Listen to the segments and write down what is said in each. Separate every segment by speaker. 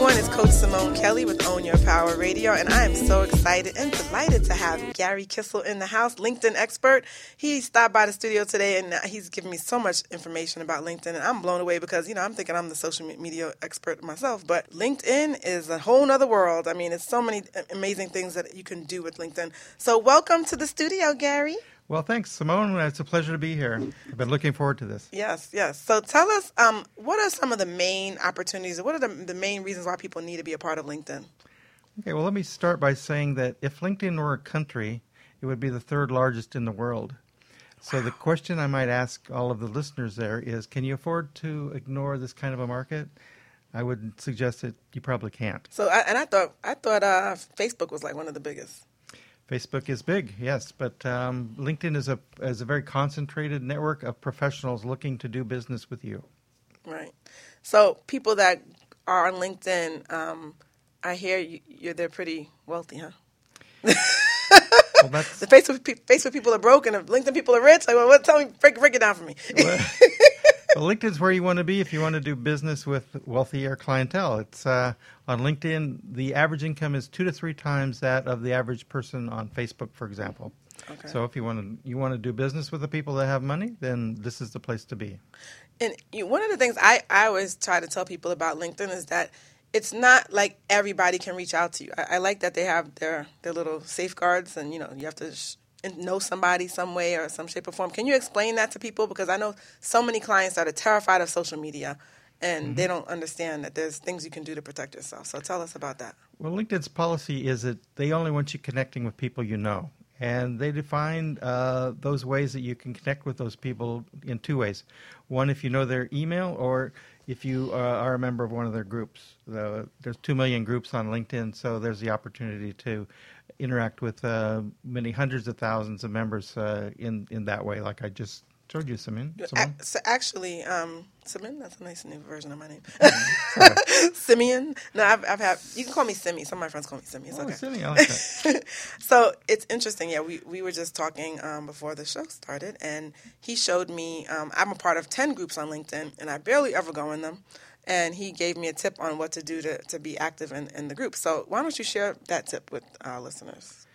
Speaker 1: everyone. It's Coach Simone Kelly with Own Your Power Radio, and I am so excited and delighted to have Gary Kissel in the house, LinkedIn expert. He stopped by the studio today, and he's giving me so much information about LinkedIn, and I'm blown away because you know I'm thinking I'm the social media expert myself, but LinkedIn is a whole other world. I mean, it's so many amazing things that you can do with LinkedIn. So, welcome to the studio, Gary.
Speaker 2: Well, thanks, Simone. It's a pleasure to be here. I've been looking forward to this.
Speaker 1: Yes, yes. So tell us, um, what are some of the main opportunities? What are the, the main reasons why people need to be a part of LinkedIn?
Speaker 2: Okay, well, let me start by saying that if LinkedIn were a country, it would be the third largest in the world. So wow. the question I might ask all of the listeners there is, can you afford to ignore this kind of a market? I would suggest that you probably can't.
Speaker 1: So, and I thought I thought uh, Facebook was like one of the biggest.
Speaker 2: Facebook is big, yes, but um, LinkedIn is a is a very concentrated network of professionals looking to do business with you.
Speaker 1: Right. So people that are on LinkedIn, um, I hear you, are they're pretty wealthy, huh? well, the Facebook Facebook people are broke and LinkedIn people are rich. Like, well, what? Tell me, break break it down for me.
Speaker 2: well, well, LinkedIn's where you want to be if you want to do business with wealthier clientele. It's uh, on LinkedIn. The average income is two to three times that of the average person on Facebook, for example. Okay. So if you want to you want to do business with the people that have money, then this is the place to be.
Speaker 1: And one of the things I, I always try to tell people about LinkedIn is that it's not like everybody can reach out to you. I, I like that they have their their little safeguards, and you know you have to sh- know somebody some way or some shape or form. Can you explain that to people? Because I know so many clients that are terrified of social media and mm-hmm. they don't understand that there's things you can do to protect yourself. So tell us about that.
Speaker 2: Well, LinkedIn's policy is that they only want you connecting with people you know. And they define uh, those ways that you can connect with those people in two ways. One, if you know their email, or if you uh, are a member of one of their groups. There's two million groups on LinkedIn, so there's the opportunity to interact with uh, many hundreds of thousands of members uh, in in that way, like I just told you, Simeon.
Speaker 1: So actually, um, Simeon, that's a nice new version of my name. Mm-hmm. Simeon. No, I've, I've had, you can call me Simi. Some of my friends call me Simi. It's
Speaker 2: oh,
Speaker 1: okay.
Speaker 2: Simi, I like that.
Speaker 1: so it's interesting. Yeah, we, we were just talking um, before the show started, and he showed me, um, I'm a part of 10 groups on LinkedIn, and I barely ever go in them. And he gave me a tip on what to do to, to be active in, in the group. So why don't you share that tip with our listeners?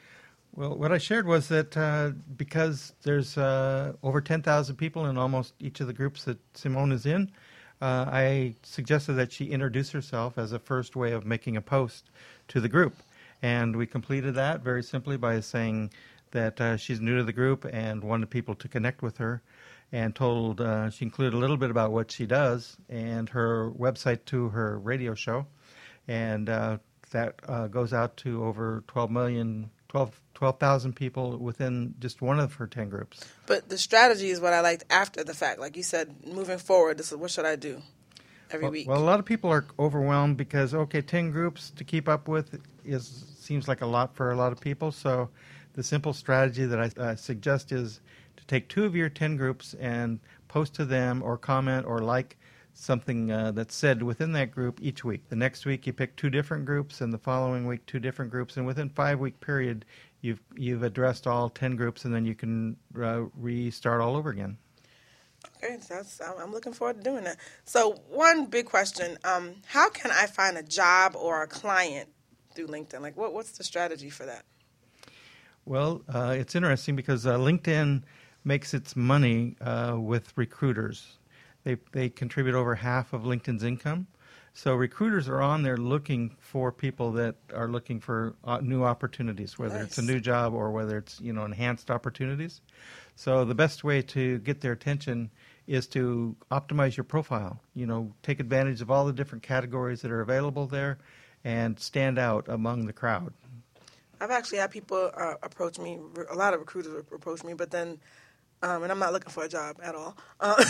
Speaker 2: Well, what I shared was that uh, because there's uh, over 10,000 people in almost each of the groups that Simone is in, uh, I suggested that she introduce herself as a first way of making a post to the group. And we completed that very simply by saying that uh, she's new to the group and wanted people to connect with her. And told uh, she included a little bit about what she does and her website to her radio show. And uh, that goes out to over 12 million 12 12,000 people within just one of her 10 groups.
Speaker 1: But the strategy is what I liked after the fact. Like you said, moving forward, this is what should I do every
Speaker 2: well,
Speaker 1: week?
Speaker 2: Well, a lot of people are overwhelmed because, okay, 10 groups to keep up with is seems like a lot for a lot of people. So the simple strategy that I uh, suggest is to take two of your 10 groups and post to them or comment or like something uh, that's said within that group each week. The next week you pick two different groups, and the following week two different groups, and within five week period you've you've addressed all ten groups, and then you can uh, restart all over again.
Speaker 1: Okay, that's I'm looking forward to doing that. So one big question: um, How can I find a job or a client through LinkedIn? Like, what what's the strategy for that?
Speaker 2: Well, uh, it's interesting because uh, LinkedIn makes its money uh, with recruiters. They they contribute over half of LinkedIn's income. So recruiters are on there looking for people that are looking for uh, new opportunities, whether nice. it's a new job or whether it's you know enhanced opportunities. So the best way to get their attention is to optimize your profile. You know, take advantage of all the different categories that are available there, and stand out among the crowd.
Speaker 1: I've actually had people uh, approach me. A lot of recruiters approach me, but then um, and I'm not looking for a job at all. Uh,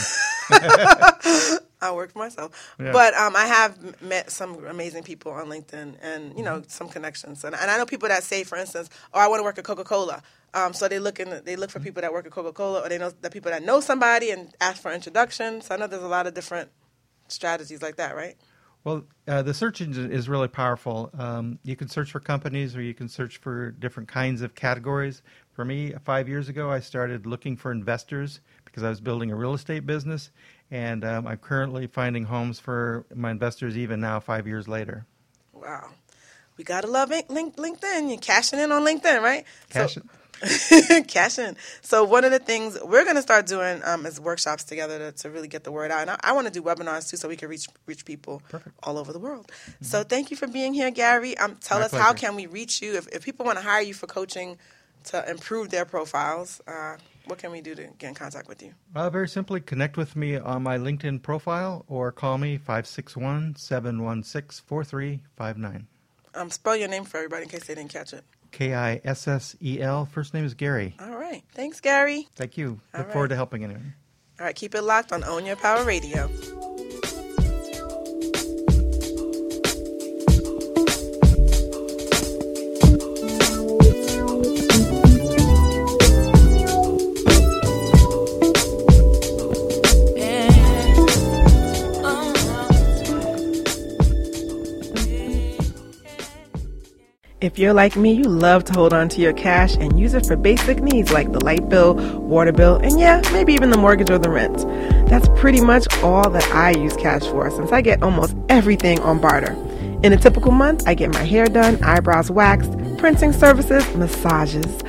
Speaker 1: I work for myself, yeah. but um, I have met some amazing people on LinkedIn, and you know mm-hmm. some connections. And, and, I know people that say, for instance, "Oh, I want to work at Coca Cola." Um, so they look in, they look for people that work at Coca Cola, or they know the people that know somebody and ask for introductions. So I know there's a lot of different strategies like that, right?
Speaker 2: Well, uh, the search engine is really powerful. Um, you can search for companies or you can search for different kinds of categories. For me, five years ago, I started looking for investors because I was building a real estate business, and um, I'm currently finding homes for my investors even now, five years later.
Speaker 1: wow. We gotta love link, LinkedIn. You're cashing in on LinkedIn, right?
Speaker 2: Cash so,
Speaker 1: Cash in. So one of the things we're going to start doing um, is workshops together to, to, really get the word out. And I, I want to do webinars too, so we can reach reach people
Speaker 2: Perfect.
Speaker 1: all over the world. Mm-hmm. So thank you for being here, Gary. Um, tell My us pleasure. how can we reach you if, if people want to hire you for coaching to improve their profiles. Uh, what can we do to get in contact with you?
Speaker 2: Uh, very simply, connect with me on my LinkedIn profile or call me 561 716 4359.
Speaker 1: Um, spell your name for everybody in case they didn't catch it.
Speaker 2: K I S S E L. First name is Gary.
Speaker 1: All right. Thanks, Gary.
Speaker 2: Thank you. All Look right. forward to helping anyone.
Speaker 1: All right. Keep it locked on Own Your Power Radio. If you're like me, you love to hold on to your cash and use it for basic needs like the light bill, water bill, and yeah, maybe even the mortgage or the rent. That's pretty much all that I use cash for since I get almost everything on barter. In a typical month, I get my hair done, eyebrows waxed, printing services, massages,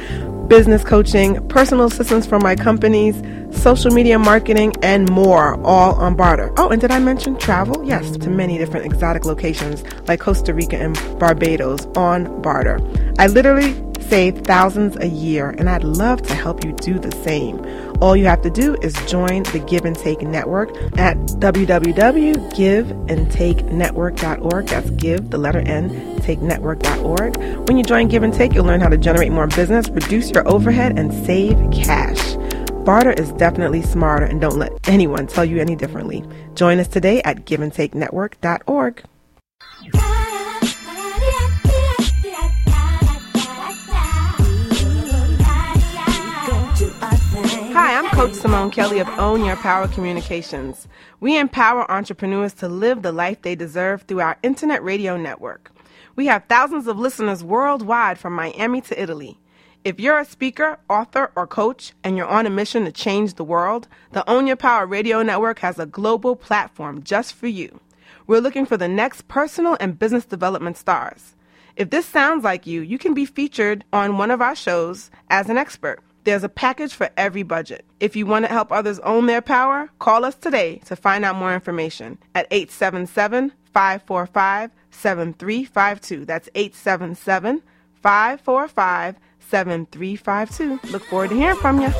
Speaker 1: business coaching, personal assistance for my companies, social media marketing, and more, all on barter. Oh, and did I mention travel? Yes, to many different exotic locations like Costa Rica and Barbados on barter. I literally save thousands a year, and I'd love to help you do the same. All you have to do is join the Give and Take Network at www.giveandtakenetwork.org. That's give, the letter N, takenetwork.org. When you join Give and Take, you'll learn how to generate more business, reduce your overhead, and save cash. Barter is definitely smarter, and don't let anyone tell you any differently. Join us today at giveandtakenetwork.org. Hi, I'm Coach Simone Kelly of Own Your Power Communications. We empower entrepreneurs to live the life they deserve through our internet radio network. We have thousands of listeners worldwide from Miami to Italy. If you're a speaker, author, or coach and you're on a mission to change the world, the Own Your Power Radio Network has a global platform just for you. We're looking for the next personal and business development stars. If this sounds like you, you can be featured on one of our shows as an expert. There's a package for every budget. If you want to help others own their power, call us today to find out more information at 877 545 7352. That's 877 545 7352. Look forward to hearing from you.